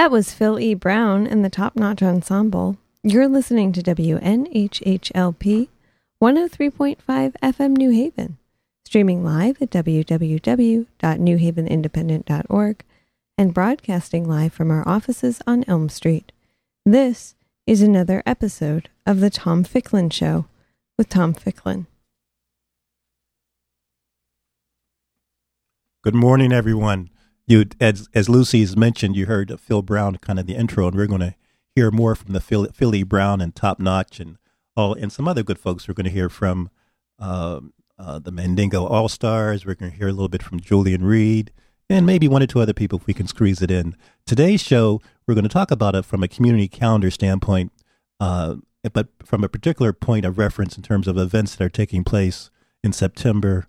That was Phil E. Brown and the Top Notch Ensemble. You're listening to WNHHLP 103.5 FM New Haven, streaming live at www.newhavenindependent.org and broadcasting live from our offices on Elm Street. This is another episode of The Tom Ficklin Show with Tom Ficklin. Good morning, everyone. You, as as Lucy's mentioned, you heard Phil Brown kind of the intro, and we're going to hear more from the Phil, Philly Brown and Top Notch and all, and some other good folks. We're going to hear from uh, uh, the Mandingo All Stars. We're going to hear a little bit from Julian Reed, and maybe one or two other people if we can squeeze it in. Today's show, we're going to talk about it from a community calendar standpoint, uh, but from a particular point of reference in terms of events that are taking place in September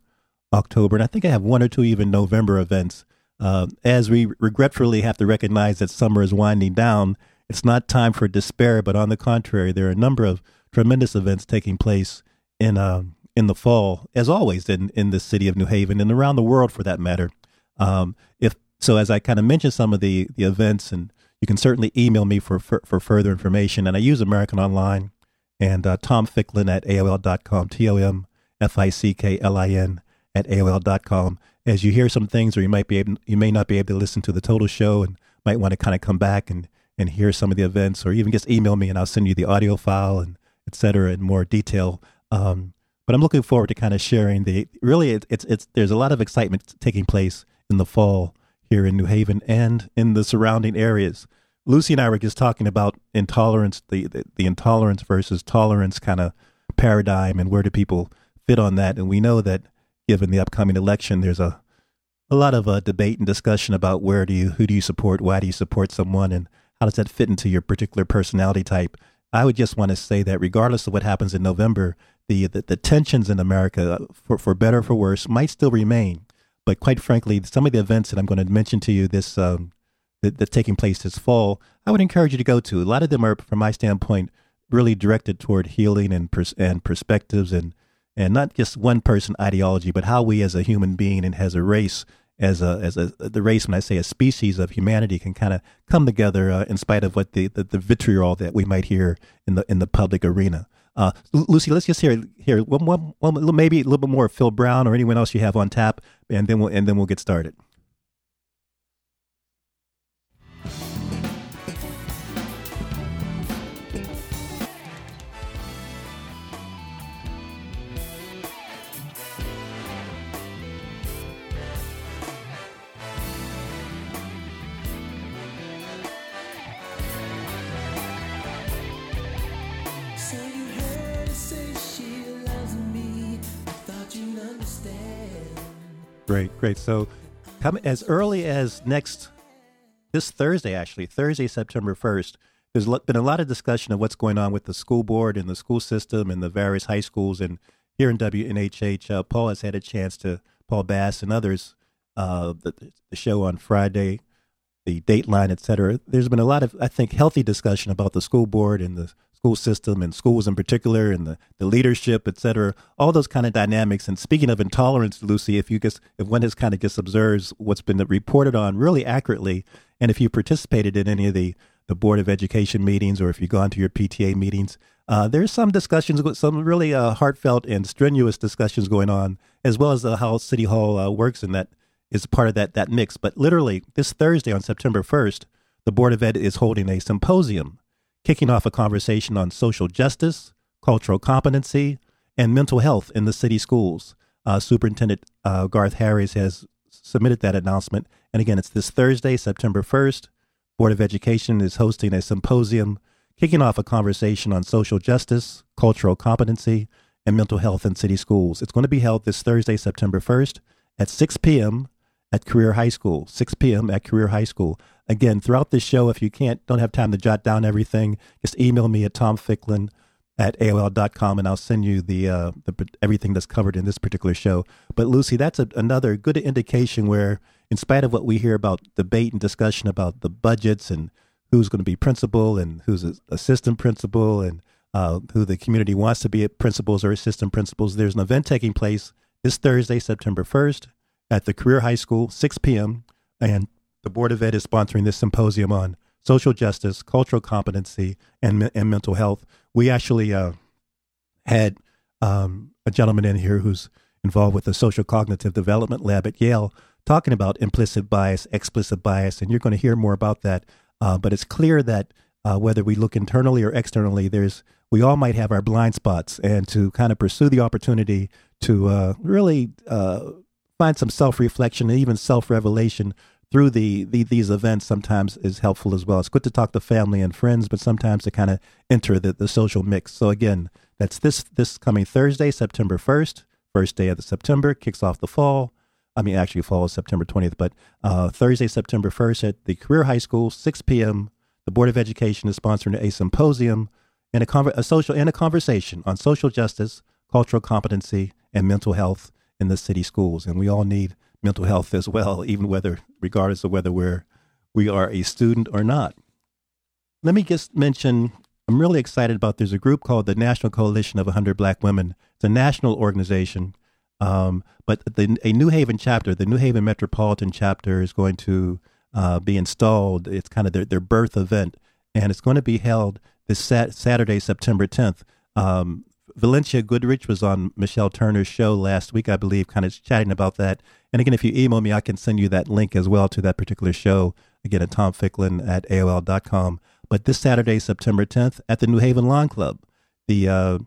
October, and I think I have one or two even November events. Uh, as we regretfully have to recognize that summer is winding down, it's not time for despair, but on the contrary, there are a number of tremendous events taking place in uh, in the fall, as always in in the city of New Haven and around the world for that matter. Um, if so, as I kind of mentioned some of the the events, and you can certainly email me for for, for further information. And I use American Online and uh, Tom Ficklin at AOL.com, T O M F I C K L I N at AOL.com. As you hear some things, or you might be able, you may not be able to listen to the total show, and might want to kind of come back and and hear some of the events, or even just email me and I'll send you the audio file and et cetera in more detail. Um, but I'm looking forward to kind of sharing the really it, it's it's there's a lot of excitement taking place in the fall here in New Haven and in the surrounding areas. Lucy and I were just talking about intolerance, the, the, the intolerance versus tolerance kind of paradigm, and where do people fit on that? And we know that given the upcoming election, there's a a lot of uh, debate and discussion about where do you who do you support, why do you support someone, and how does that fit into your particular personality type. I would just want to say that regardless of what happens in November, the the, the tensions in America, uh, for for better or for worse, might still remain. But quite frankly, some of the events that I'm going to mention to you this um, that, that's taking place this fall, I would encourage you to go to. A lot of them are, from my standpoint, really directed toward healing and pers- and perspectives and and not just one person ideology, but how we as a human being and as a race, as a as a the race, when I say a species of humanity, can kind of come together uh, in spite of what the, the, the vitriol that we might hear in the in the public arena. Uh, Lucy, let's just hear hear one, one, one, maybe a little bit more of Phil Brown or anyone else you have on tap, and then we'll and then we'll get started. Great, great. So, come as early as next this Thursday, actually Thursday, September first. There's been a lot of discussion of what's going on with the school board and the school system and the various high schools. And here in WNHH, uh, Paul has had a chance to Paul Bass and others uh, the, the show on Friday, the Dateline, et cetera. There's been a lot of, I think, healthy discussion about the school board and the school system and schools in particular and the, the leadership, et cetera, all those kind of dynamics. And speaking of intolerance, Lucy, if you just, if one just kind of just observes what's been reported on really accurately, and if you participated in any of the, the Board of Education meetings or if you've gone to your PTA meetings, uh, there's some discussions, some really uh, heartfelt and strenuous discussions going on, as well as uh, how City Hall uh, works and that is part of that, that mix. But literally, this Thursday on September 1st, the Board of Ed is holding a symposium kicking off a conversation on social justice, cultural competency, and mental health in the city schools. Uh, Superintendent uh, Garth Harries has submitted that announcement. And again, it's this Thursday, September 1st. Board of Education is hosting a symposium kicking off a conversation on social justice, cultural competency, and mental health in city schools. It's going to be held this Thursday, September 1st at 6 p.m. at Career High School. 6 p.m. at Career High School. Again, throughout this show, if you can't, don't have time to jot down everything, just email me at tomficklin at AOL.com and I'll send you the, uh, the everything that's covered in this particular show. But Lucy, that's a, another good indication where, in spite of what we hear about debate and discussion about the budgets and who's going to be principal and who's assistant principal and uh, who the community wants to be principals or assistant principals, there's an event taking place this Thursday, September 1st at the Career High School, 6 p.m. And the Board of Ed is sponsoring this symposium on social justice, cultural competency, and and mental health. We actually uh, had um, a gentleman in here who's involved with the social cognitive development lab at Yale talking about implicit bias, explicit bias, and you're going to hear more about that. Uh, but it's clear that uh, whether we look internally or externally, there's we all might have our blind spots, and to kind of pursue the opportunity to uh, really uh, find some self reflection and even self revelation through the, the, these events sometimes is helpful as well. It's good to talk to family and friends, but sometimes to kind of enter the, the social mix. So again, that's this this coming Thursday, September first, first day of the September, kicks off the fall. I mean, actually, fall is September 20th, but uh, Thursday, September 1st at the Career High School, 6 p.m. The Board of Education is sponsoring a symposium and a, conver- a social and a conversation on social justice, cultural competency, and mental health in the city schools. And we all need mental health as well, even whether, regardless of whether we're we are a student or not. Let me just mention I'm really excited about there's a group called the National Coalition of 100 Black Women. It's a national organization, um, but the, a New Haven chapter, the New Haven Metropolitan chapter, is going to uh, be installed. It's kind of their, their birth event, and it's going to be held this sat- Saturday, September 10th. Um, Valencia Goodrich was on Michelle Turner's show last week, I believe, kind of chatting about that. And again, if you email me, I can send you that link as well to that particular show. Again, at tomficklin at AOL.com. But this Saturday, September 10th, at the New Haven Lawn Club, the uh,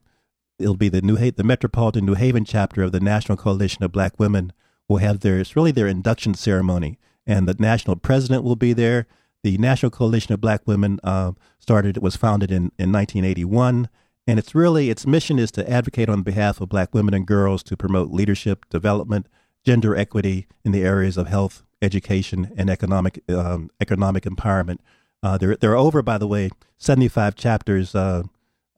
it'll be the New ha- the Metropolitan New Haven chapter of the National Coalition of Black Women will have their it's really their induction ceremony, and the national president will be there. The National Coalition of Black Women uh, started was founded in, in 1981, and it's really its mission is to advocate on behalf of Black women and girls to promote leadership, development, gender equity in the areas of health, education, and economic um, economic empowerment. Uh, there, there are over, by the way, 75 chapters. Uh,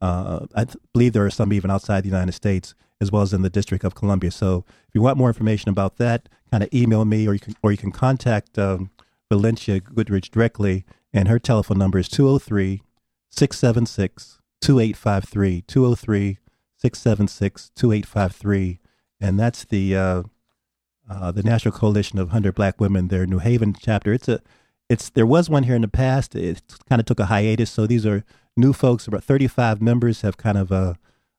uh, I th- believe there are some even outside the United States, as well as in the District of Columbia. So, if you want more information about that, kind of email me, or you can, or you can contact um, Valencia Goodrich directly, and her telephone number is 203 676 2853. 203 676 2853. And that's the uh, uh, the National Coalition of 100 Black Women, their New Haven chapter. It's a it's there was one here in the past. It kind of took a hiatus, so these are new folks. About 35 members have kind of uh,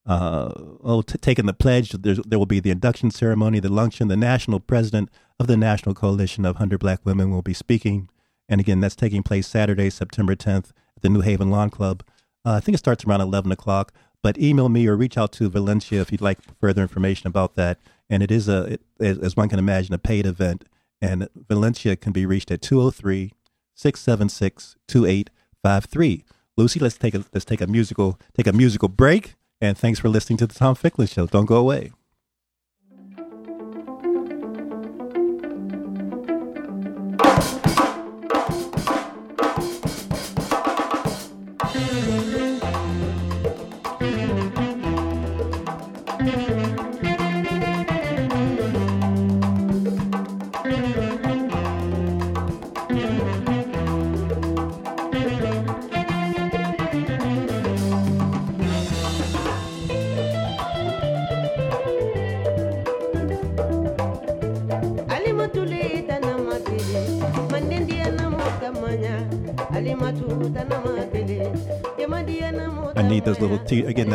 uh, oh, t- taken the pledge. There's, there will be the induction ceremony, the luncheon. The national president of the National Coalition of 100 Black Women will be speaking, and again, that's taking place Saturday, September 10th at the New Haven Lawn Club. Uh, I think it starts around 11 o'clock. But email me or reach out to Valencia if you'd like further information about that. And it is a, it, as one can imagine, a paid event. And Valencia can be reached at 203 676 2853. Lucy, let's take a let's take a musical take a musical break. And thanks for listening to the Tom Ficklin Show. Don't go away.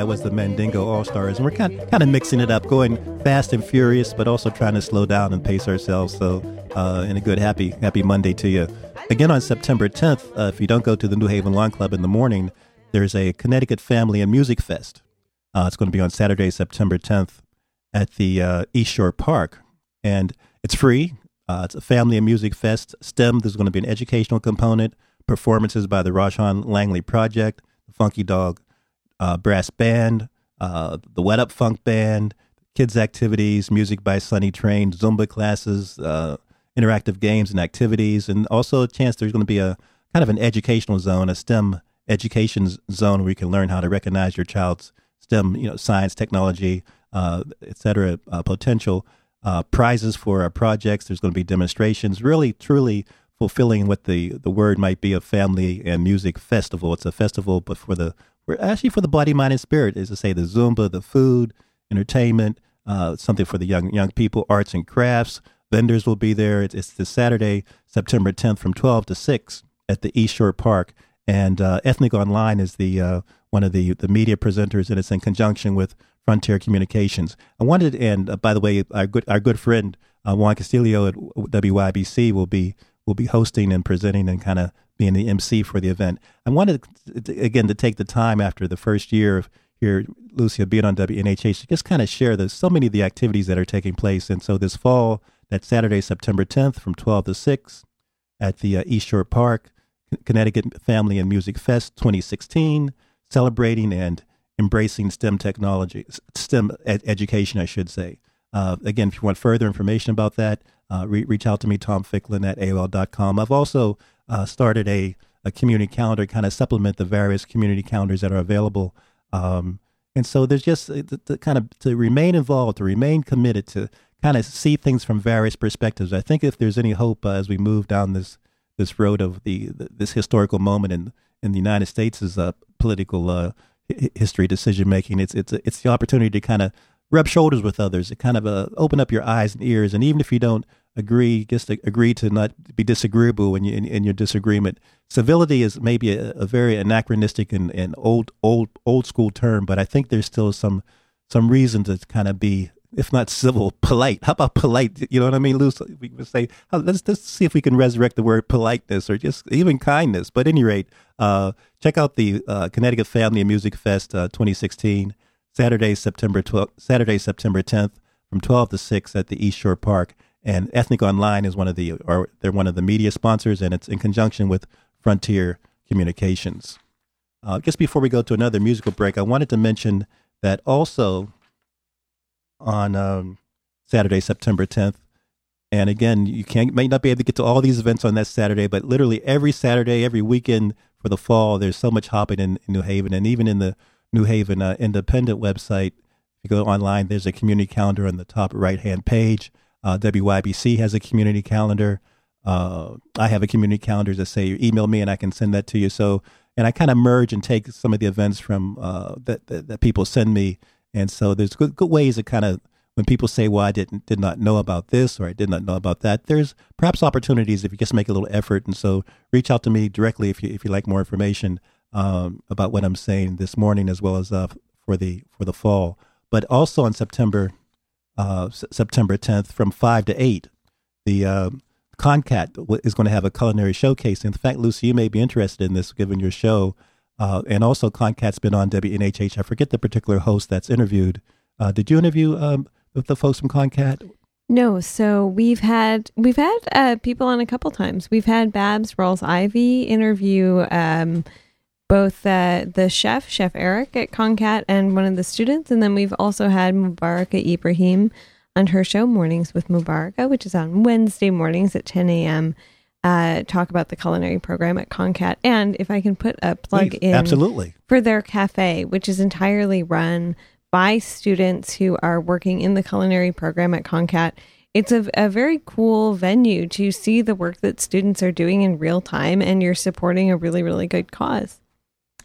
That was the Mandingo All Stars, and we're kind kind of mixing it up, going fast and furious, but also trying to slow down and pace ourselves. So, uh, and a good happy happy Monday to you. Again, on September 10th, uh, if you don't go to the New Haven Lawn Club in the morning, there's a Connecticut Family and Music Fest. Uh, it's going to be on Saturday, September 10th, at the uh, East Shore Park, and it's free. Uh, it's a family and music fest. STEM. There's going to be an educational component. Performances by the Rashawn Langley Project, the Funky Dog uh, brass band, uh, the Wet Up Funk Band, kids' activities, music by Sunny Train, Zumba classes, uh, interactive games and activities, and also a chance there's going to be a kind of an educational zone, a STEM education zone where you can learn how to recognize your child's STEM, you know, science, technology, uh, et cetera, uh, potential. Uh, prizes for our projects. There's going to be demonstrations. Really, truly fulfilling what the, the word might be a family and music festival. It's a festival, but for the we're actually for the body, mind, and spirit, is to say the Zumba, the food, entertainment, uh, something for the young young people, arts and crafts. Vendors will be there. It's, it's this Saturday, September 10th from 12 to 6. at the East Shore Park. And uh, Ethnic Online is the uh, one of the the media presenters, and it's in conjunction with Frontier Communications. I wanted, and uh, by the way, our good our good friend uh, Juan Castillo at WYBC will be will be hosting and presenting and kind of being the MC for the event. I wanted again to take the time after the first year of here, Lucia, being on WNHH, to just kind of share the so many of the activities that are taking place. And so this fall, that Saturday, September 10th, from 12 to 6 at the uh, East Shore Park, Connecticut Family and Music Fest 2016, celebrating and embracing STEM technology, STEM ed- education, I should say. Uh, again, if you want further information about that, uh, re- reach out to me, Tom Ficklin at AOL.com. I've also uh, started a, a community calendar, kind of supplement the various community calendars that are available. Um, and so there's just uh, to, to kind of to remain involved, to remain committed, to kind of see things from various perspectives. I think if there's any hope uh, as we move down this this road of the, the this historical moment in in the United States' is uh, political uh, history decision making, it's it's it's the opportunity to kind of rub shoulders with others, to kind of uh, open up your eyes and ears, and even if you don't agree, just agree to not be disagreeable in, in, in your disagreement. Civility is maybe a, a very anachronistic and, and old old old school term, but I think there's still some some reason to kind of be if not civil, polite. How about polite? You know what I mean, Luce? We would say, let's, let's see if we can resurrect the word politeness or just even kindness. But any rate, uh, check out the uh, Connecticut Family and Music Fest uh, 2016, Saturday, September 12th, Saturday, September 10th, from 12 to 6 at the East Shore Park. And Ethnic Online is one of the, or they're one of the media sponsors, and it's in conjunction with Frontier Communications. Uh, just before we go to another musical break, I wanted to mention that also on um, Saturday, September 10th. And again, you can't may not be able to get to all these events on that Saturday, but literally every Saturday, every weekend for the fall, there's so much hopping in, in New Haven, and even in the New Haven uh, Independent website, if you go online, there's a community calendar on the top right hand page. Uh, WYBC has a community calendar. Uh, I have a community calendar that say email me and I can send that to you. So, and I kind of merge and take some of the events from uh, that, that, that people send me and so there's good, good ways to kind of when people say, "Well, I didn't did not know about this or I did not know about that," there's perhaps opportunities if you just make a little effort. And so reach out to me directly if you if you like more information um, about what I'm saying this morning as well as uh, for the for the fall. But also on September uh, S- September 10th from five to eight, the uh, ConnCAT is going to have a culinary showcase. In fact, Lucy, you may be interested in this given your show. Uh, and also, ConnCAT's been on WNHH. I forget the particular host that's interviewed. Uh, did you interview um, the folks from ConnCAT? No, so we've had we've had uh, people on a couple times. We've had Babs Rolls Ivy interview um, both uh, the chef, Chef Eric at ConnCAT, and one of the students, and then we've also had Mubaraka Ibrahim on her show Mornings with Mubaraka, which is on Wednesday mornings at 10 a.m uh, talk about the culinary program at ConnCAT. And if I can put a plug Please, in absolutely for their cafe, which is entirely run by students who are working in the culinary program at ConnCAT. It's a, a very cool venue to see the work that students are doing in real time, and you're supporting a really, really good cause.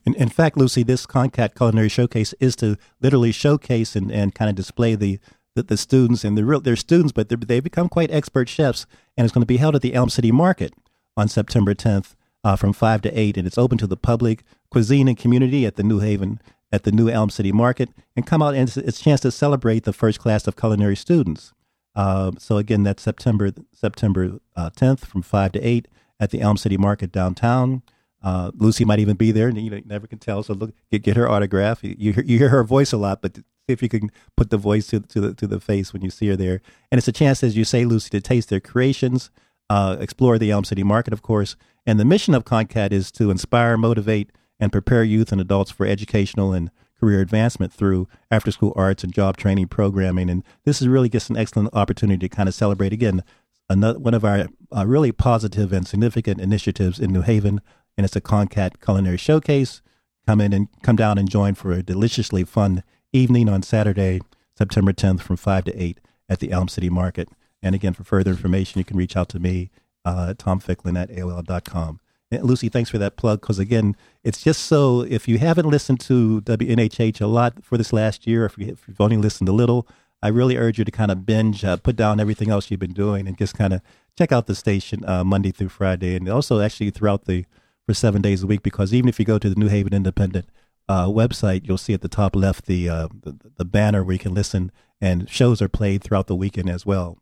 In, in fact, Lucy, this ConnCAT Culinary Showcase is to literally showcase and, and kind of display the the, the students and the real they're students, but they become quite expert chefs. And it's going to be held at the Elm City Market on September 10th uh, from five to eight, and it's open to the public, cuisine and community at the New Haven at the New Elm City Market, and come out and it's, it's a chance to celebrate the first class of culinary students. Uh, so again, that's September September uh, 10th from five to eight at the Elm City Market downtown. Uh, Lucy might even be there, and you, know, you never can tell. So look, get, get her autograph. You, you, hear, you hear her voice a lot, but See if you can put the voice to, to the to the face when you see her there. And it's a chance, as you say, Lucy, to taste their creations, uh, explore the Elm City market, of course. And the mission of ConnCAT is to inspire, motivate, and prepare youth and adults for educational and career advancement through after school arts and job training programming. And this is really just an excellent opportunity to kind of celebrate again another one of our uh, really positive and significant initiatives in New Haven. And it's a ConnCAT Culinary Showcase. Come in and come down and join for a deliciously fun evening on Saturday, September 10th from 5 to 8 at the Elm City Market. And again, for further information, you can reach out to me, uh, Tom Ficklin at AOL.com. And Lucy, thanks for that plug because, again, it's just so if you haven't listened to WNHH a lot for this last year, if, you, have only listened a little, I really urge you to kind of binge, uh, put down everything else you've been doing and just kind of check out the station uh, Monday through Friday, and also actually throughout the for seven days a week. Because even if you go to the New Haven Independent uh, website, you'll see at the top left the, uh, the, the banner where you can listen, and shows are played throughout the weekend as well.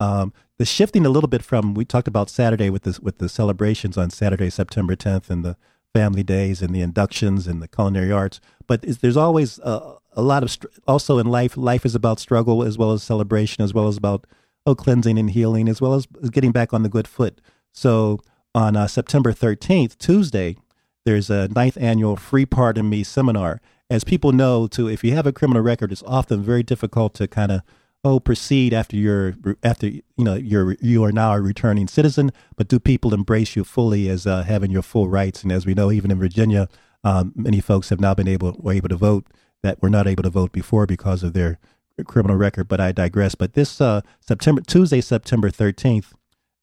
Um, the shifting a little bit from we talked about Saturday with this with the celebrations on Saturday, September 10th, and the family days and the inductions and the culinary arts. But there's always a, a lot of str- also in life. Life is about struggle as well as celebration, as well as about oh cleansing and healing, as well as getting back on the good foot. So on uh, September 13th, Tuesday, there's a ninth annual Free Pardon Me seminar. As people know, to if you have a criminal record, it's often very difficult to kind of oh proceed after you're after you know you're you are now a returning citizen but do people embrace you fully as uh, having your full rights and as we know even in virginia um, many folks have now been able were able to vote that were not able to vote before because of their criminal record but i digress but this uh, september tuesday september 13th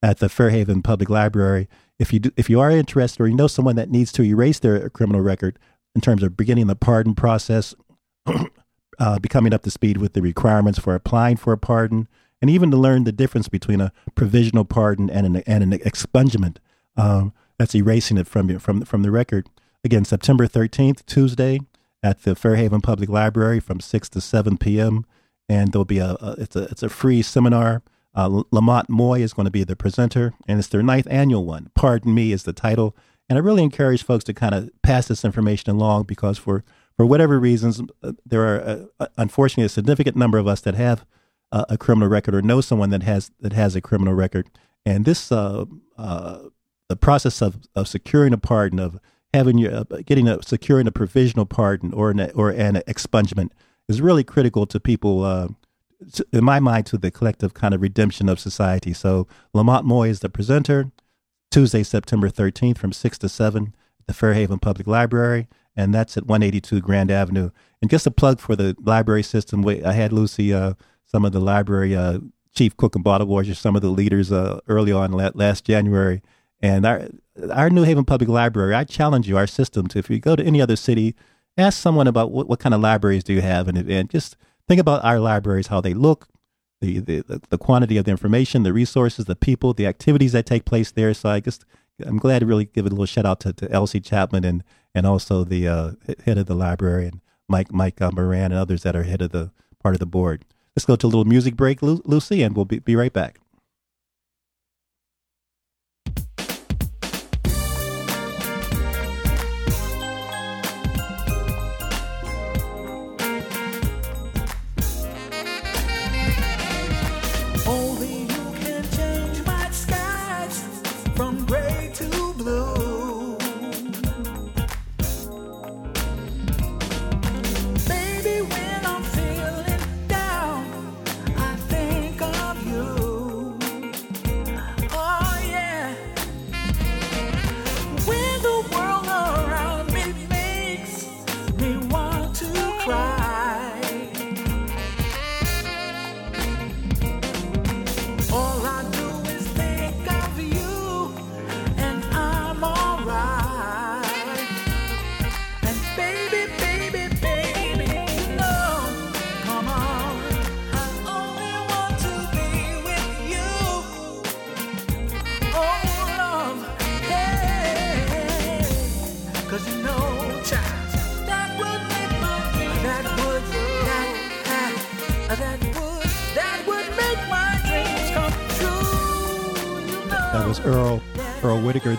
at the fairhaven public library if you do, if you are interested or you know someone that needs to erase their criminal record in terms of beginning the pardon process uh, becoming up to speed with the requirements for applying for a pardon, and even to learn the difference between a provisional pardon and an, and an expungement. Um, that's erasing it from from from the record. Again, September 13th, Tuesday, at the Fairhaven Public Library from 6 to 7 p.m. And there'll be a, a it's a it's a free seminar. Uh, Lamont Moy is going to be the presenter, and it's their ninth annual one. Pardon me is the title, and I really encourage folks to kind of pass this information along because for for whatever reasons, uh, there are uh, uh, unfortunately a significant number of us that have uh, a criminal record or know someone that has that has a criminal record, and this uh, the process of, of securing a pardon, of having your getting a securing a provisional pardon or an or an expungement is really critical to people. To, in my mind, to the collective kind of redemption of society. So Lamont Moy is the presenter. Tuesday, September 13th from 6 to 7 at the Fairhaven Public Library and that's at 182 Grand Avenue. And just a plug for the library system. I had Lucy, uh, some of the library uh, chief cook and bottle washers, some of the leaders uh, early on last January. And our our New Haven Public Library, I challenge you, our system, to if you go to any other city, ask someone about what, what kind of libraries do you have, and, and just think about our libraries, how they look, the, the the quantity of the information, the resources, the people, the activities that take place there. So I just I'm glad to really give a little shout out to, to Elsie Chapman and and also the uh, head of the library and Mike Mike uh, Moran and others that are head of the part of the board. Let's go to a little music break, Lucy, and we'll be, be right back.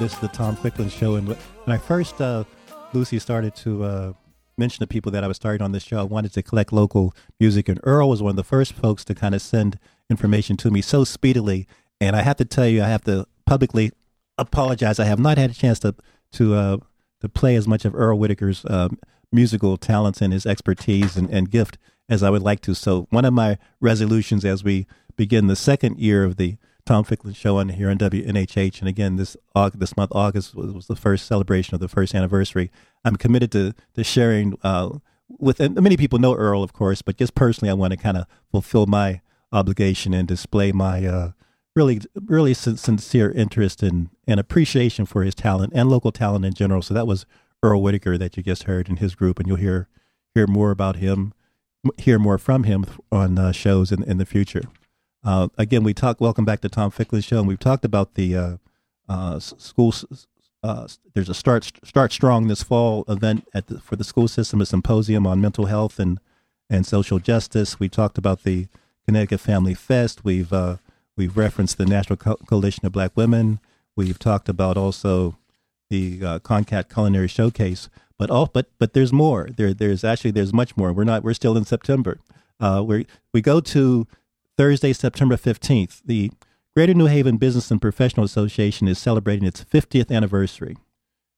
This is the Tom Ficklin Show, and when I first uh, Lucy started to uh, mention to people that I was starting on this show, I wanted to collect local music, and Earl was one of the first folks to kind of send information to me so speedily. And I have to tell you, I have to publicly apologize. I have not had a chance to to uh, to play as much of Earl Whitaker's uh, musical talents and his expertise and, and gift as I would like to. So one of my resolutions as we begin the second year of the Tom Ficklin show on here on WNHH. And again, this August, this month, August was, was, the first celebration of the first anniversary. I'm committed to to sharing uh, with many people know Earl, of course, but just personally, I want to kind of fulfill my obligation and display my uh, really really sincere interest and, and appreciation for his talent and local talent in general. So that was Earl Whitaker that you just heard in his group, and you'll hear hear more about him, hear more from him on uh, shows in in the future. Uh, again, we talk. Welcome back to Tom Ficklin Show, and we've talked about the uh, uh, school. Uh, there's a start start strong this fall event at the, for the school system, a symposium on mental health and and social justice. We talked about the Connecticut Family Fest. We've uh, we've referenced the National Co- Coalition of Black Women. We've talked about also the uh, ConnCAT Culinary Showcase. But all but but there's more. There there's actually there's much more. We're not we're still in September. Uh, we we go to Thursday, September fifteenth. The Greater New Haven Business and Professional Association is celebrating its 50th anniversary.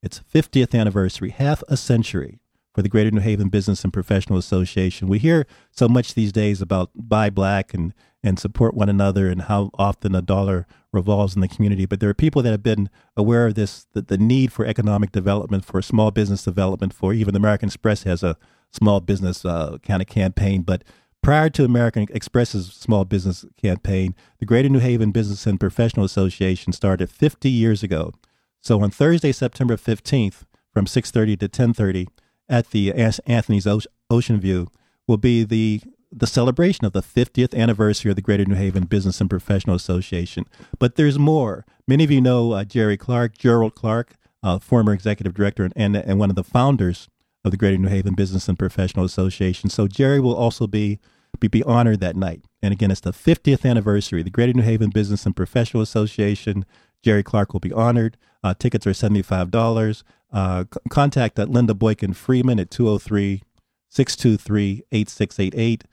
Its 50th anniversary, half a century for the Greater New Haven Business and Professional Association. We hear so much these days about buy black and, and support one another and how often a dollar revolves in the community. But there are people that have been aware of this, the, the need for economic development, for small business development, for even the American Express has a small business uh, kind of campaign. But Prior to American Express's small business campaign, the Greater New Haven Business and Professional Association started 50 years ago. So on Thursday, September 15th, from 6:30 to 10:30 at the Anthony's Ocean View will be the the celebration of the 50th anniversary of the Greater New Haven Business and Professional Association. But there's more. Many of you know uh, Jerry Clark, Gerald Clark, uh, former executive director and, and, and one of the founders of the Greater New Haven Business and Professional Association. So Jerry will also be be, be honored that night. And again, it's the 50th anniversary. The Greater New Haven Business and Professional Association. Jerry Clark will be honored. Uh, tickets are $75. Uh, c- contact at Linda Boykin Freeman at 203 623 8688.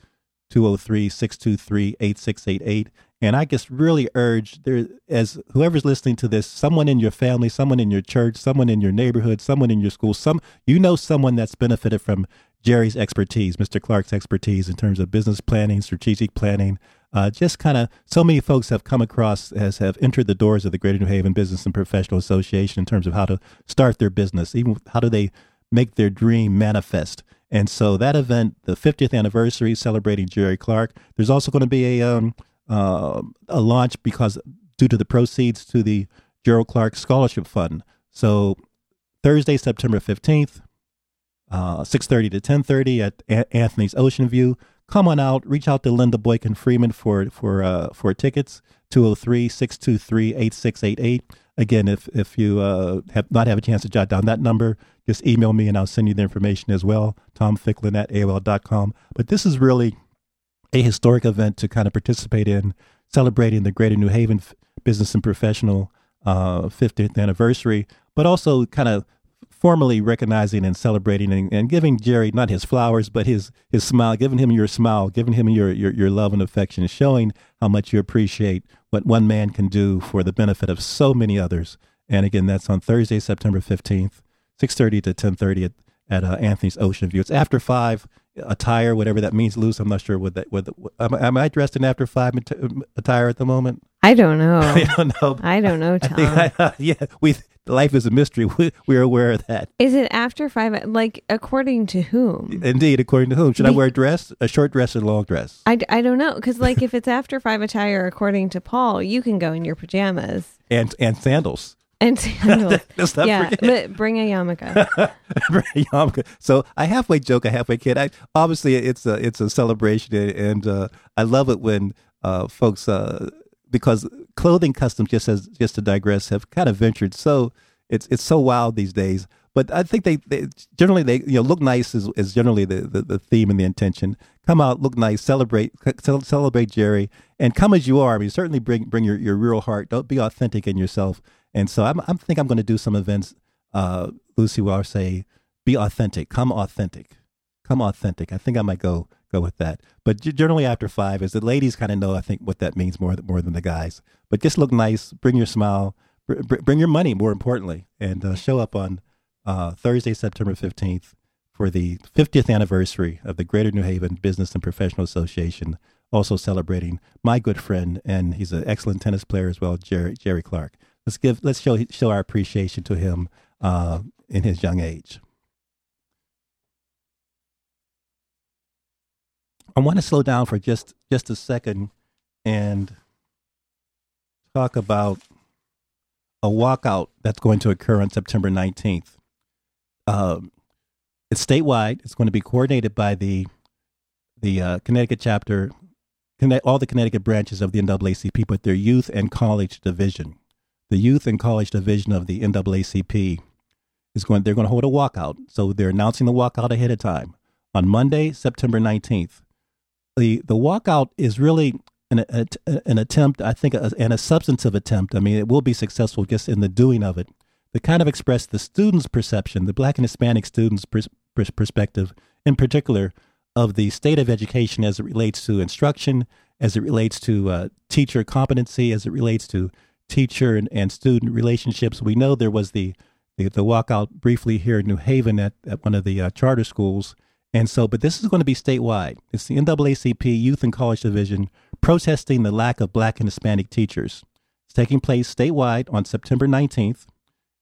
203 623 8688. And I just really urge there, as whoever's listening to this, someone in your family, someone in your church, someone in your neighborhood, someone in your school, some you know someone that's benefited from Jerry's expertise, Mr. Clark's expertise in terms of business planning, strategic planning. Uh, just kind of so many folks have come across as have entered the doors of the Greater New Haven Business and Professional Association in terms of how to start their business, even how do they make their dream manifest. And so that event, the 50th anniversary, celebrating Jerry Clark. There's also going to be a um, uh, a launch because due to the proceeds to the Gerald Clark Scholarship Fund. So Thursday, September 15th, uh, 6.30 to 10.30 at a- Anthony's Ocean View. Come on out. Reach out to Linda Boykin Freeman for for uh, for tickets. 203-623-8688. Again, if if you uh, have not have a chance to jot down that number, just email me and I'll send you the information as well. Tom TomFicklin at AOL.com. But this is really a historic event to kind of participate in, celebrating the Greater New Haven Business and Professional uh, 50th anniversary, but also kind of formally recognizing and celebrating and, and, giving Jerry not his flowers, but his his smile, giving him your smile, giving him your, your, your love and affection, showing how much you appreciate what one man can do for the benefit of so many others. And again, that's on Thursday, September 15th, 6.30 to 10.30 at, at uh, Anthony's Ocean View. It's after 5, attire, whatever that means, Luce. I'm not sure what that, what, am, am, I dressed in after 5 attire at the moment? I don't know. I don't know. I don't know, Tom. I I, yeah, we life is a mystery. We, we're aware of that. Is it after five? Like, according to whom? Indeed, according to whom? Should I wear a dress, a short dress, or a long dress? I, I don't know. Because, like, if it's after five attire, according to Paul, you can go in your pajamas and and sandals. And sandals. Yeah, forget. but bring a yarmulke. bring a yarmulke. So I halfway joke, I halfway kid. I, obviously, it's a it's a celebration, and uh, I love it when uh, folks. Uh, because clothing customs, just as just to digress, have kind of ventured so it's it's so wild these days. But I think they, they generally they you know look nice is, is generally the, the, the theme and the intention. Come out, look nice, celebrate celebrate Jerry, and come as you are. I mean, certainly bring bring your, your real heart. Don't be authentic in yourself. And so I'm I'm think I'm going to do some events, uh, Lucy, will say be authentic, come authentic, come authentic. I think I might go go with that. But generally after five, is the ladies kind of know, I think what that means more more than the guys. But just look nice, bring your smile bring your money more importantly and uh, show up on uh, thursday september 15th for the 50th anniversary of the greater new haven business and professional association also celebrating my good friend and he's an excellent tennis player as well jerry, jerry clark let's give let's show show our appreciation to him uh, in his young age i want to slow down for just just a second and talk about a walkout that's going to occur on September 19th. Um, it's statewide. It's going to be coordinated by the the uh, Connecticut chapter all the Connecticut branches of the NAACP, but their youth and college division. The youth and college division of the NAACP is going. They're going to hold a walkout, so they're announcing the walkout ahead of time on Monday, September nineteenth. The The walkout is really an, a, an attempt, I think, a, and a substantive attempt. I mean, it will be successful just in the doing of it. To kind of express the students' perception, the Black and Hispanic students' pers- pers- perspective, in particular, of the state of education as it relates to instruction, as it relates to uh, teacher competency, as it relates to teacher and, and student relationships. We know there was the, the, the walkout briefly here in New Haven at, at one of the uh, charter schools. And so, but this is going to be statewide. It's the NAACP Youth and College Division protesting the lack of black and Hispanic teachers. It's taking place statewide on September 19th.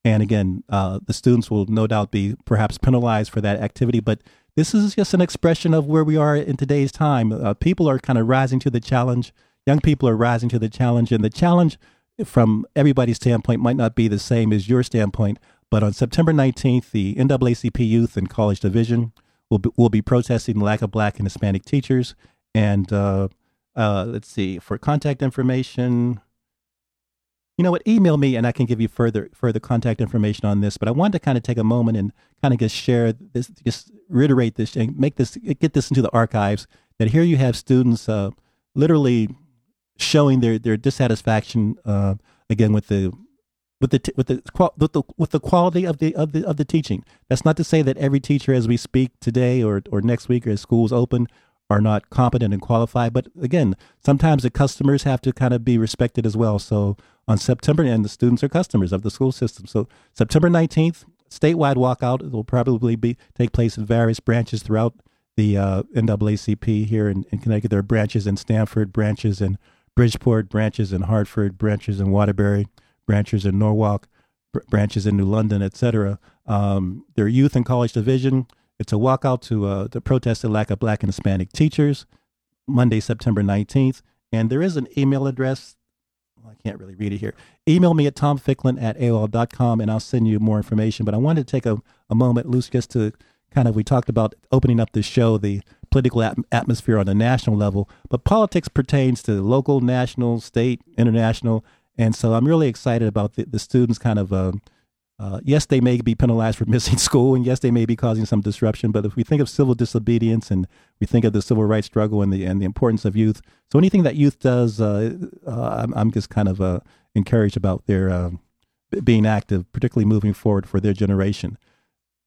And again, uh, the students will no doubt be perhaps penalized for that activity, but this is just an expression of where we are in today's time. Uh, people are kind of rising to the challenge. Young people are rising to the challenge, and the challenge from everybody's standpoint might not be the same as your standpoint. But on September 19th, the NAACP Youth and College Division will be, will be protesting the lack of black and Hispanic teachers. And uh, uh, let's see, for contact information, you know what? Email me and I can give you further further contact information on this. But I wanted to kind of take a moment and kind of just share this, just reiterate this and make this get this into the archives. That here you have students uh, literally showing their their dissatisfaction uh, again with the with the with the with the with the quality of the of the of the teaching. That's not to say that every teacher, as we speak today or or next week, or as schools open, are not competent and qualified. But again, sometimes the customers have to kind of be respected as well. So on September, and the students are customers of the school system. So September 19th, statewide walkout will probably be take place in various branches throughout the uh, NAACP here in, in, Connecticut. There are branches in Stamford, branches in Bridgeport, branches in Hartford, branches in Waterbury, branches in Norwalk, br- branches in New London, etc. Um, their youth and college division it's a walkout to uh, to protest the lack of black and Hispanic teachers. Monday, September 19th. And there is an email address. Well, I can't really read it here. Email me at tomficklin at AOL.com and I'll send you more information. But I wanted to take a, a moment, Luce, just to kind of, we talked about opening up the show, the political at- atmosphere on the national level. But politics pertains to local, national, state, international. And so I'm really excited about the, the students kind of. Uh, uh, yes, they may be penalized for missing school, and yes, they may be causing some disruption. But if we think of civil disobedience and we think of the civil rights struggle and the and the importance of youth, so anything that youth does, uh, uh, I'm, I'm, just kind of uh, encouraged about their um, being active, particularly moving forward for their generation.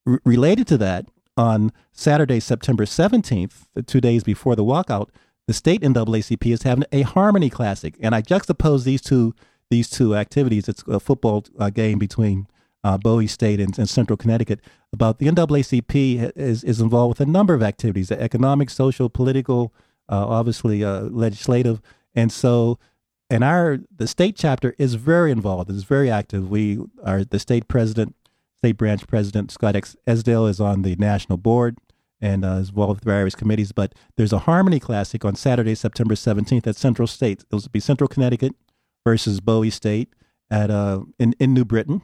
R- related to that, on Saturday, September 17th, two days before the walkout, the state NAACP is having a Harmony Classic, and I juxtapose these two these two activities. It's a football uh, game between uh, Bowie State and, and, Central Connecticut, about the NAACP is, is involved with a number of activities, economic, social, political, uh, obviously uh, legislative. And so, and our, the state chapter is very involved, is very active. We are, the state president, state branch president, Scot X. Esdaile is on the national board and uh, is involved with various committees. But there's a Harmony Classic on Saturday, September 17th at Central State. It'll be Central Connecticut versus Bowie State at uh, in, in New Britain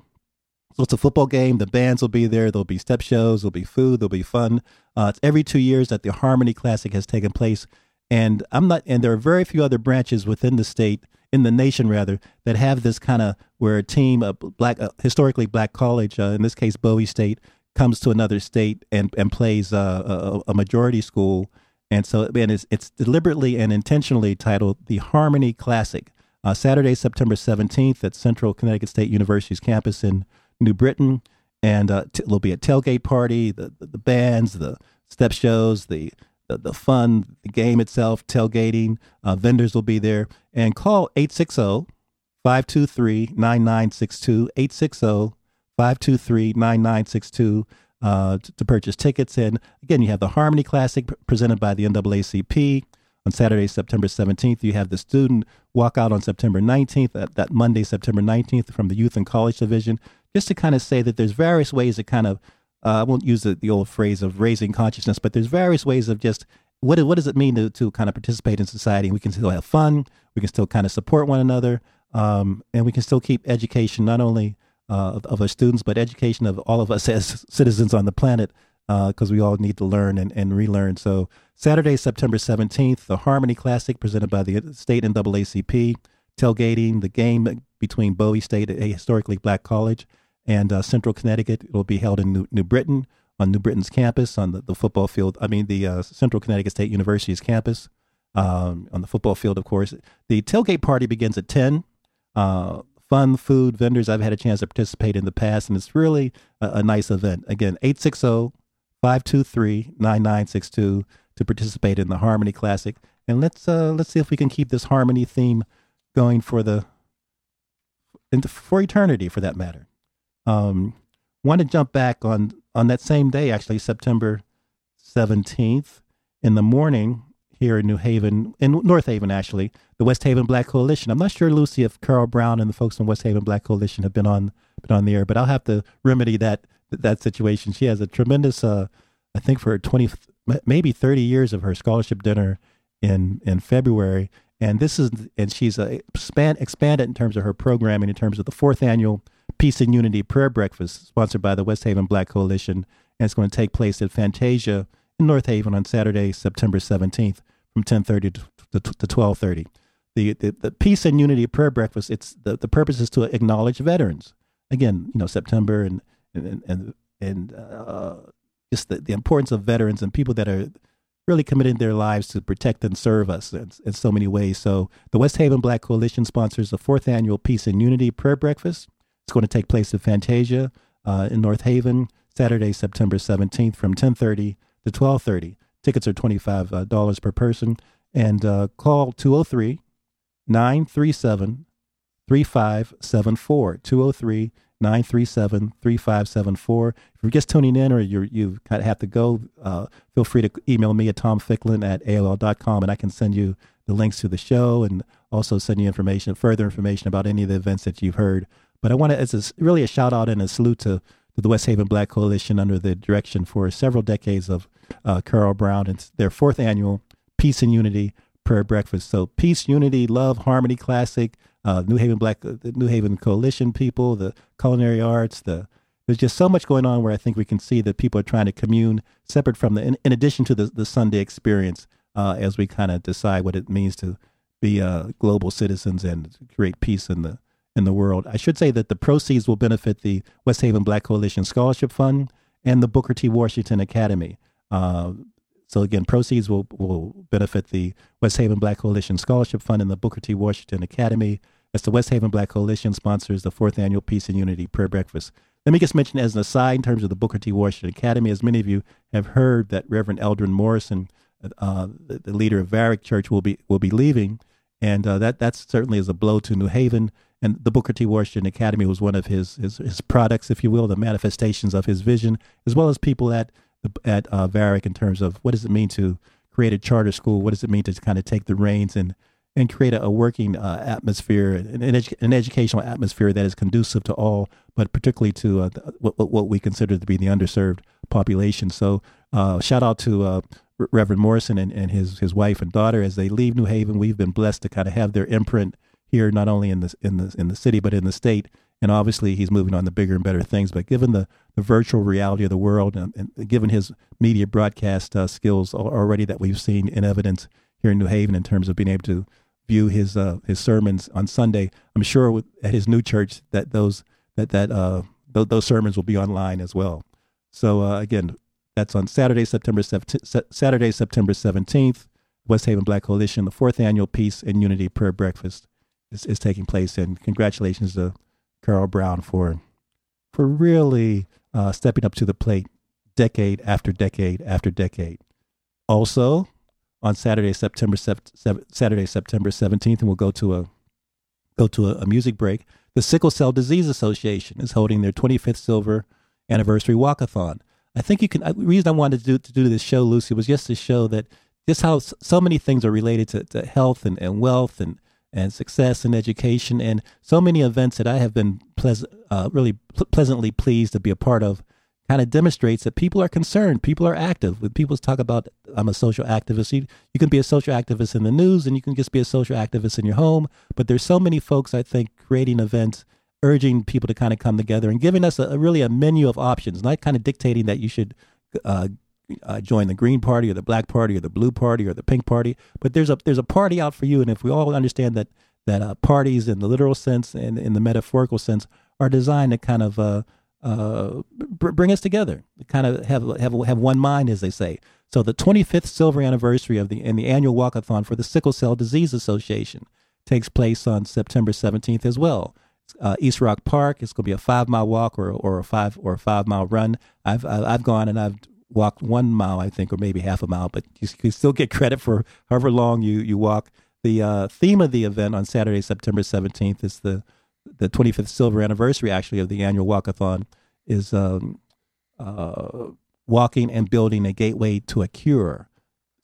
so it's a football game. The bands will be there. There'll be step shows. There'll be food. There'll be fun. Uh, it's every two years that the Harmony Classic has taken place, and I'm not. And there are very few other branches within the state, in the nation rather, that have this kind of where a team, a black, a historically black college, uh, in this case Bowie State, comes to another state and and plays uh, a, a majority school. And so, and it's, it's deliberately and intentionally titled the Harmony Classic. Uh, Saturday, September 17th at Central Connecticut State University's campus in New Britain, and uh, t- there'll be a tailgate party, the, the, the bands, the step shows, the the, the fun, the game itself, tailgating. Uh, vendors will be there. And call 860 523 9962. 860 523 9962 uh, to purchase tickets. And again, you have the Harmony Classic presented by the NAACP on Saturday, September 17th. You have the student walkout on September 19th, that, that Monday, September 19th, from the Youth and College Division just to kind of say that there's various ways to kind of uh, I won't use the, the old phrase of raising consciousness, but there's various ways of just what what does it mean to, to kind of participate in society? We can still have fun, we can still kind of support one another, um, and we can still keep education not only uh, of, of, our students but education of all of us as citizens on the planet because uh, we all need to learn and, and relearn. So Saturday, September 17th, the Harmony Classic presented by the state NAACP, tailgating the game between Bowie State, a historically black college, and uh, Central Connecticut. It will be held in New, New, Britain on New Britain's campus on the, the football field. I mean, the uh, Central Connecticut State University's campus um, on the football field, of course. The tailgate party begins at 10. Uh, fun food vendors. I've had a chance to participate in the past, and it's really a, a nice event. Again, 860 523 9962 to participate in the Harmony Classic. And let's uh, let's see if we can keep this harmony theme going for the for eternity, for that matter. Um, want to jump back on on that same day, actually September seventeenth in the morning here in New Haven, in North Haven, actually, the West Haven Black Coalition. I'm not sure, Lucy, if Carol Brown and the folks from West Haven Black Coalition have been on been on the air, but I'll have to remedy that that situation. She has a tremendous, uh, I think, for 20, maybe 30 years of her scholarship dinner in in February, and this is and she's uh, expand, expanded in terms of her programming in terms of the fourth annual Peace and Unity Prayer Breakfast sponsored by the West Haven Black Coalition, and it's going to take place at Fantasia in North Haven on Saturday, September 17th from 10:30 to, to, to 12:30. The, the, the Peace and Unity Prayer Breakfast. It's the, the purpose is to acknowledge veterans. Again, you know September and and and, and uh, just the, the importance of veterans and people that are really committing their lives to protect and serve us in, in, so many ways. So, the West Haven Black Coalition sponsors the fourth annual Peace and Unity Prayer Breakfast. It's going to take place at Fantasia uh, in North Haven, Saturday, September 17th from 10:30 to 12:30. Tickets are $25 uh, per person. And uh, call 203 937 3574. 203 937 3574. If you're just tuning in or you you have to go, uh, feel free to email me at tomficklin at AOL.com and I can send you the links to the show and also send you information, further information about any of the events that you've heard. But I want to, it's a, really a shout out and a salute to, to the West Haven Black Coalition under the direction for several decades of uh, Carol Brown and their fourth annual Peace and Unity Prayer Breakfast. So, peace, unity, love, harmony classic uh, New Haven Black, uh, the New Haven Coalition people, the culinary arts, the there's just so much going on where I think we can see that people are trying to commune separate from the, in, in addition to the, the Sunday experience, uh, as we kind of decide what it means to be uh, global citizens and create peace in the in the world. I should say that the proceeds will benefit the West Haven Black Coalition Scholarship Fund and the Booker T. Washington Academy. Uh, so again, proceeds will will benefit the West Haven Black Coalition Scholarship Fund and the Booker T. Washington Academy. As the West Haven Black Coalition sponsors the fourth annual Peace and Unity Prayer Breakfast. Let me just mention as an aside in terms of the Booker T. Washington Academy, as many of you have heard that Reverend Eldren Morrison, uh, the, the, leader of Varick Church, will be will be leaving, and uh, that that certainly is a blow to New Haven. And the Booker T. Washington Academy was one of his, his his products, if you will, the manifestations of his vision, as well as people at at uh, Varick in terms of what does it mean to create a charter school? What does it mean to kind of take the reins and and create a, a working uh, atmosphere, an, edu- an, educational atmosphere that is conducive to all, but particularly to uh, what, what we consider to be the underserved population. So, uh, shout out to uh, Reverend Morrison and, and his his wife and daughter as they leave New Haven. We've been blessed to kind of have their imprint here, not only in the in the in the city but in the state and obviously he's moving on to bigger and better things. But given the, the virtual reality of the world, and, and given his media broadcast uh, skills already that we've seen in evidence here in New Haven in terms of being able to view his uh, his sermons on Sunday, I'm sure with, at his new church that those that that uh, th- those sermons will be online as well. So uh, again, that's on Saturday, September 17th, Saturday, September 17th. West Haven Black Coalition, the fourth annual Peace and Unity Prayer Breakfast is, is taking place, and congratulations to Carol Brown for for really uh, stepping up to the plate decade after decade after decade. Also, on Saturday, September Saturday, September seventeenth, and we'll go to a go to a, a, music break. The Sickle Cell Disease Association is holding their 25th silver anniversary walkathon. I think you can. The reason I wanted to do, to do this show, Lucy, was just to show that just how so many things are related to, to health and, and wealth and and success in education and so many events that I have been pleasant, uh, really pl- pleasantly pleased to be a part of kind of demonstrates that people are concerned, people are active. When people talk about I'm a social activist, you, you can be a social activist in the news and you can just be a social activist in your home. But there's so many folks I think creating events, urging people to kind of come together and giving us a, a really a menu of options, not kind of dictating that you should uh, uh, join the Green Party or the Black Party or the Blue Party or the Pink Party. But there's a there's a party out for you, and if we all understand that that uh, parties in the literal sense and in the metaphorical sense are designed to kind of uh, uh, br- bring us together, kind of have have have one mind, as they say. So the 25th silver anniversary of the and the annual walkathon for the Sickle Cell Disease Association takes place on September 17th as well. Uh, East Rock Park. It's going to be a five mile walk or or a five or a five mile run. I've I've gone and I've walked one mile, I think, or maybe half a mile, but you can still get credit for however long you you walk. The uh, theme of the event on Saturday, September 17th, is the the 25th silver anniversary, actually, of the annual walkathon, is um, uh, walking and building a gateway to a cure.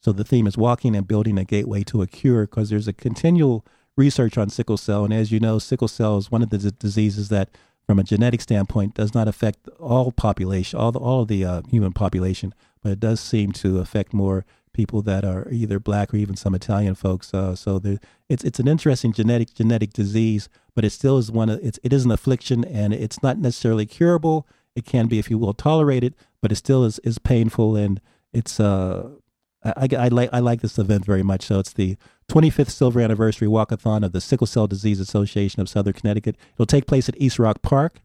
So the theme is walking and building a gateway to a cure because there's a continual research on sickle cell, and as you know, sickle cell is one of the d- diseases that, from a genetic standpoint, does not affect all population, all the, all the uh, human population, but it does seem to affect more people that are either black or even some Italian folks. Uh, so there, it's it's an interesting genetic genetic disease, but it still is one of it's it is an affliction, and it's not necessarily curable. It can be, if you will, tolerated, but it still is is painful, and it's uh I, I, I like I like this event very much. So it's the 25th silver anniversary walkathon of the Sickle Cell Disease Association of Southern Connecticut. It'll take place at East Rock Park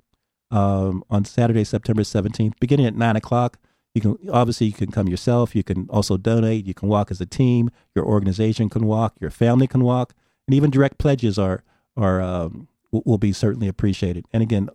um, on Saturday, September 17th, beginning at nine o'clock. You can obviously you can come yourself. You can also donate. You can walk as a team. Your organization can walk. Your family can walk, and even direct pledges are are um, will, will be certainly appreciated. And again,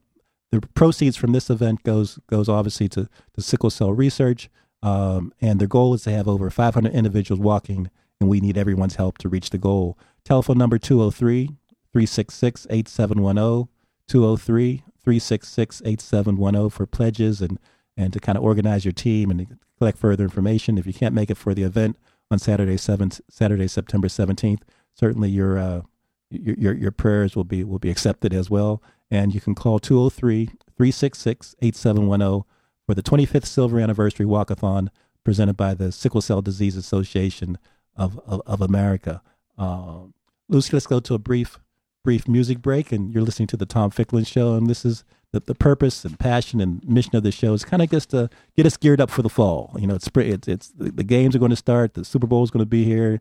the proceeds from this event goes goes obviously to, to sickle cell research. Um, and their goal is to have over 500 individuals walking, and we need everyone's help to reach the goal. Telephone number 203 366 8710, 203 366 8710 for pledges and, and to kind of organize your team and collect further information. If you can't make it for the event on Saturday, 7th, Saturday September 17th, certainly your, uh, your, your, your prayers will be, will be accepted as well. And you can call 203 366 8710 for the 25th Silver Anniversary Walkathon presented by the Sickle Cell Disease Association of, of, of America. Uh, Lucy, let's go to a brief brief music break, and you're listening to the Tom Ficklin Show, and this is the, the purpose and passion and mission of the show is kind of just to get us geared up for the fall. You know, it's it's, it's the, the games are going to start, the Super Bowl is going to be here,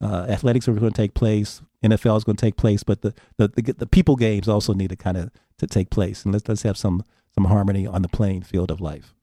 uh, athletics are going to take place, NFL is going to take place, but the, the the, the people games also need to kind of to take place, and let's let's have some some harmony on the playing field of life.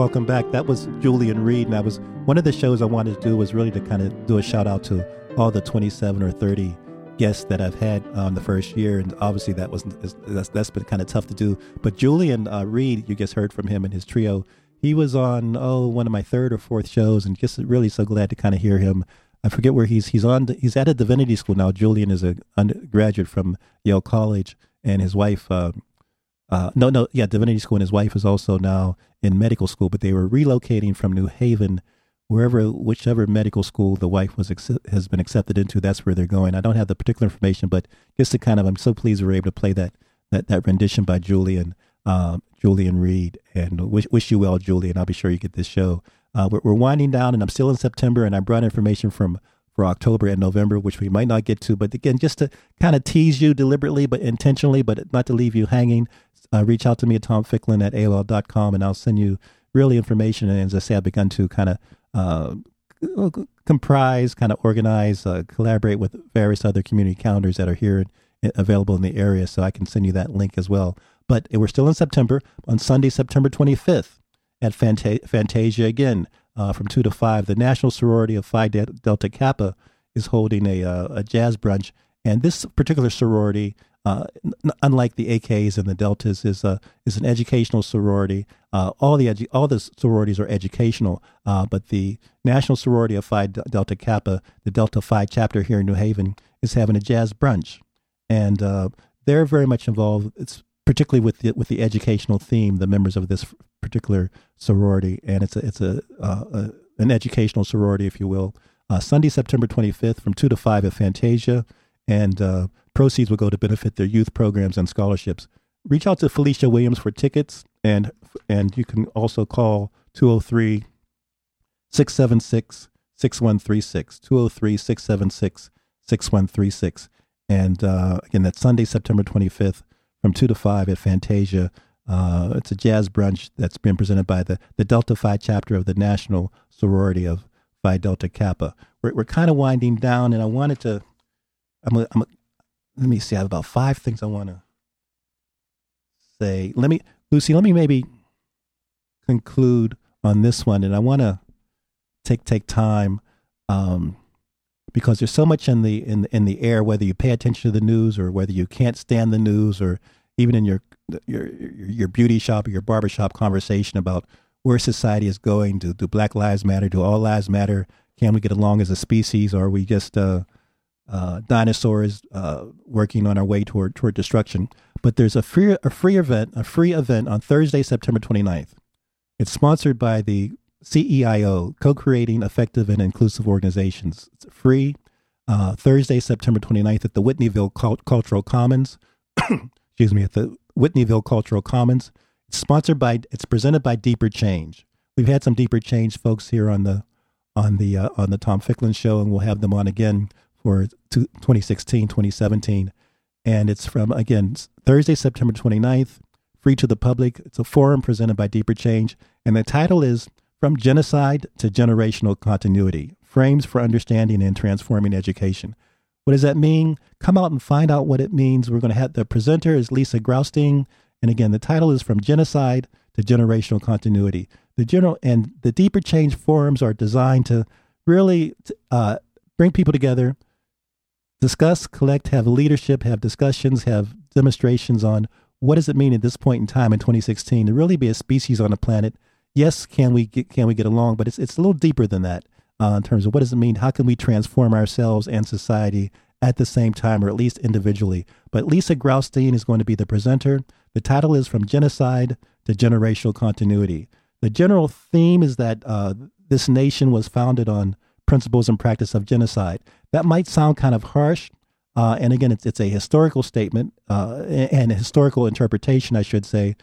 Welcome back. That was Julian Reed, and that was one of the shows I wanted to do was really to kind of do a shout out to all the 27 or 30 guests that I've had on the first year, and obviously that was that's, that's been kind of tough to do. But Julian uh, Reed, you just heard from him and his trio. He was on oh one of my third or fourth shows, and just really so glad to kind of hear him. I forget where he's he's on. He's at a divinity school now. Julian is a undergraduate from Yale College, and his wife. Uh, uh, no, no, yeah, divinity school, and his wife is also now in medical school. But they were relocating from New Haven, wherever, whichever medical school the wife was has been accepted into. That's where they're going. I don't have the particular information, but just to kind of, I'm so pleased we were able to play that that, that rendition by Julian um, Julian Reed, and wish wish you well, Julian. I'll be sure you get this show. Uh, we're, we're winding down, and I'm still in September, and I brought information from for October and November, which we might not get to. But again, just to kind of tease you deliberately, but intentionally, but not to leave you hanging uh, reach out to me at tomficklin at AOL.com and I'll send you really information. And as I say, I've begun to kind of uh, comprise, kind of organize, uh, collaborate with various other community calendars that are here available in the area. So I can send you that link as well. But we're still in September on Sunday, September 25th at Fantasia again uh, from 2 to 5. The National Sorority of Phi Delta Kappa is holding a, uh, a jazz brunch. And this particular sorority uh, unlike the AKs and the Deltas, is a is an educational sorority. Uh, all the edu- all the sororities are educational, uh, but the National Sorority of Phi Delta Kappa, the Delta Phi chapter here in New Haven, is having a jazz brunch, and uh, they're very much involved. It's particularly with the with the educational theme. The members of this particular sorority, and it's a it's a, uh, a an educational sorority, if you will. Uh, Sunday, September 25th, from two to five at Fantasia, and Proceeds will go to benefit their youth programs and scholarships. Reach out to Felicia Williams for tickets, and and you can also call 203 676 6136. 203 676 6136. And uh, again, that's Sunday, September 25th from 2 to 5 at Fantasia. Uh, it's a jazz brunch that's been presented by the, the Delta Phi chapter of the National Sorority of Phi Delta Kappa. We're, we're kind of winding down, and I wanted to. I'm, I'm let me see. I have about five things I want to say. Let me, Lucy. Let me maybe conclude on this one, and I want to take take time um, because there's so much in the in in the air. Whether you pay attention to the news or whether you can't stand the news, or even in your your your beauty shop or your barbershop conversation about where society is going. Do do Black Lives Matter? Do all lives matter? Can we get along as a species, or are we just uh, uh, dinosaurs uh, working on our way toward toward destruction. But there's a free a free event a free event on Thursday, September 29th. It's sponsored by the CEIO, Co-creating Effective and Inclusive Organizations. It's free uh, Thursday, September 29th at the Whitneyville Cult- Cultural Commons. Excuse me, at the Whitneyville Cultural Commons. It's sponsored by. It's presented by Deeper Change. We've had some Deeper Change folks here on the on the uh, on the Tom Ficklin show, and we'll have them on again for 2016, 2017. And it's from, again, Thursday, September 29th, free to the public. It's a forum presented by Deeper Change. And the title is From Genocide to Generational Continuity Frames for Understanding and Transforming Education. What does that mean? Come out and find out what it means. We're going to have the presenter is Lisa Graustein. And again, the title is From Genocide to Generational Continuity. The general and the Deeper Change forums are designed to really uh, bring people together discuss, collect, have leadership, have discussions, have demonstrations on what does it mean at this point in time in 2016 to really be a species on the planet. Yes, can we get, can we get along? But it's it's a little deeper than that uh, in terms of what does it mean? How can we transform ourselves and society at the same time, or at least individually? But Lisa Graustein is going to be the presenter. The title is From Genocide to Generational Continuity. The general theme is that uh, this nation was founded on principles and practice of genocide. That might sound kind of harsh. Uh, and again, it's, it's a historical statement uh, and a historical interpretation, I should say.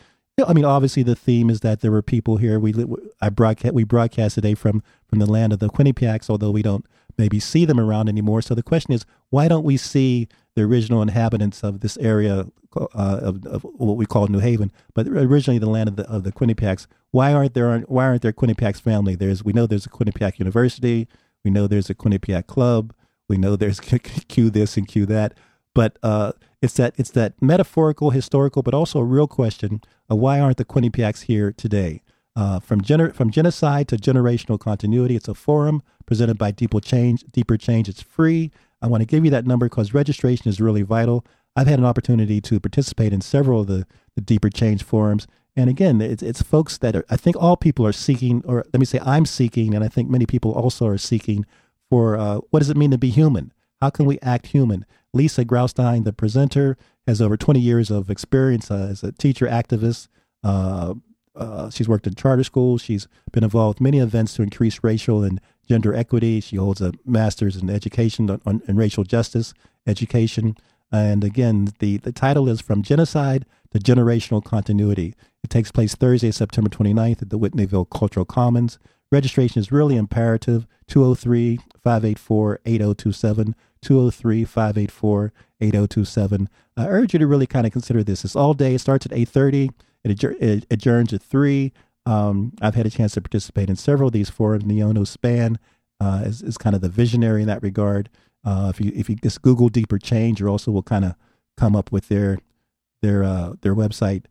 I mean, obviously, the theme is that there were people here. We I broadcast we broadcast today from from the land of the Quinnipiacs, although we don't maybe see them around anymore. So the question is, why don't we see the original inhabitants of this area uh, of, of, what we call New Haven, but originally the land of the of the Quinnipiacs? Why aren't there why aren't there Quinnipiacs family? There's we know there's a Quinnipiac University. We know there's a Quinnipiac Club. We know there's Q this and Q that. But uh, it's that it's that metaphorical, historical, but also a real question why aren't the Quinnipiacs here today? Uh, from gener- from genocide to generational continuity. It's a forum presented by Deeper Change. Deeper Change. It's free. I want to give you that number because registration is really vital. I've had an opportunity to participate in several of the, the Deeper Change forums, and again, it's, it's folks that are, I think all people are seeking, or let me say, I'm seeking, and I think many people also are seeking for uh, what does it mean to be human? How can we act human? Lisa Graustein, the presenter, has over 20 years of experience uh, as a teacher activist. Uh, uh, she's worked in charter schools. She's been involved in many events to increase racial and gender equity. She holds a master's in education on, on in racial justice education. And again, the, the title is From Genocide to Generational Continuity. It takes place Thursday, September 29th at the Whitneyville Cultural Commons. Registration is really imperative 203 584 8027. 203 584 8027. I urge you to really kind of consider this. It's all day. It starts at 8.30. It, adjourns at 3. Um, I've had a chance to participate in several of these forums. Neono Span uh, is, is kind of the visionary in that regard. Uh, if you if you just Google Deeper Change, you also will kind of come up with their their uh, their website,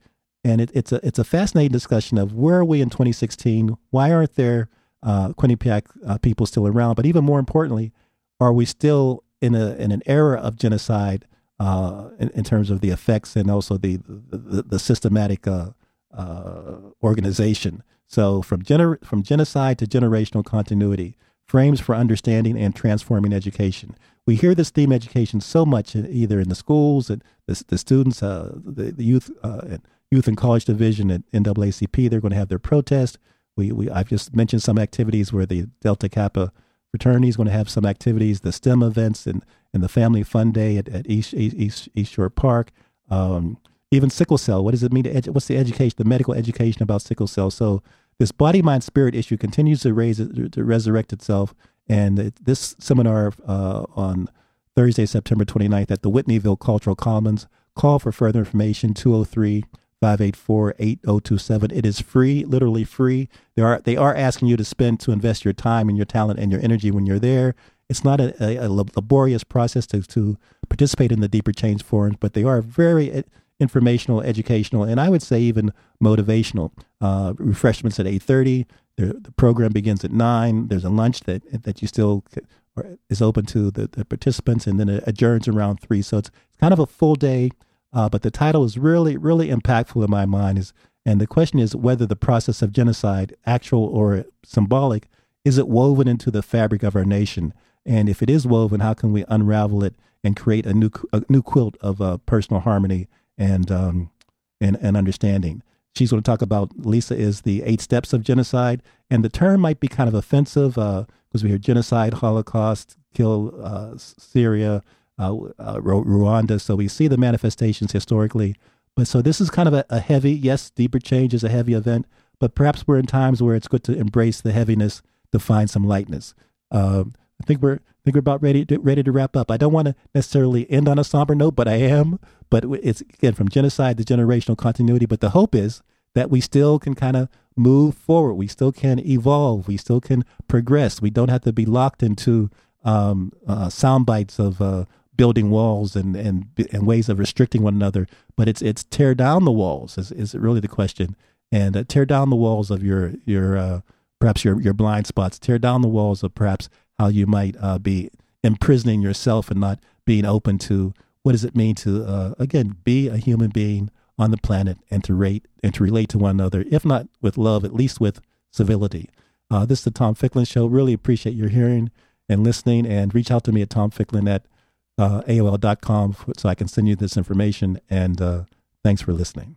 and it, it's a it's a fascinating discussion of where are we in 2016? Why aren't there uh, Quinnipiac uh, people still around? But even more importantly, are we still in a in an era of genocide uh, in, in, terms of the effects and also the the, the systematic uh, uh, organization? So from gener- from genocide to generational continuity, frames for understanding and transforming education. We hear this theme education so much, either in the schools and the, the students, uh, the, the youth, uh, and youth and college division at NAACP. They're going to have their protest. We, we I've just mentioned some activities where the Delta Kappa fraternity is going to have some activities, the STEM events and, and the Family Fun Day at, at East, East, East Shore Park. Um, even sickle cell. What does it mean to edu- what's the education, the medical education about sickle cell? So this body mind spirit issue continues to raise to resurrect itself. And this seminar uh, on Thursday, September 29th at the Whitneyville Cultural Commons. Call for further information 203 584 8027. It is free, literally free. They are, they are asking you to spend, to invest your time and your talent and your energy when you're there. It's not a, a, a laborious process to, to participate in the Deeper Change forums, but they are very informational, educational, and I would say even motivational. Uh, refreshments at eight thirty. The program begins at nine. There's a lunch that that you still is open to the, the participants, and then it adjourns around three. So it's, kind of a full day. Uh, but the title is really, really impactful in my mind. Is and the question is whether the process of genocide, actual or symbolic, is it woven into the fabric of our nation? And if it is woven, how can we unravel it and create a new a new quilt of uh, personal harmony and um, and, and understanding. She's going to talk about Lisa is the eight steps of genocide, and the term might be kind of offensive because uh, we hear genocide, Holocaust, kill uh, Syria, uh, uh Rwanda. So we see the manifestations historically, but so this is kind of a, a, heavy. Yes, deeper change is a heavy event, but perhaps we're in times where it's good to embrace the heaviness to find some lightness. Um, I think we're think we're about ready to, ready to wrap up. I don't want to necessarily end on a somber note, but I am. But it's again from genocide to generational continuity. But the hope is that we still can kind of move forward. We still can evolve. We still can progress. We don't have to be locked into um, uh, sound bites of uh, building walls and, and and ways of restricting one another. But it's it's tear down the walls is is really the question, and uh, tear down the walls of your your uh, perhaps your your blind spots. Tear down the walls of perhaps how you might uh, be imprisoning yourself and not being open to what does it mean to uh, again be a human being on the planet and to rate and to relate to one another, if not with love, at least with civility. Uh, this is the Tom Ficklin Show. Really appreciate your hearing and listening, and reach out to me at tomficklin at uh, AOL.com so I can send you this information. And uh, thanks for listening.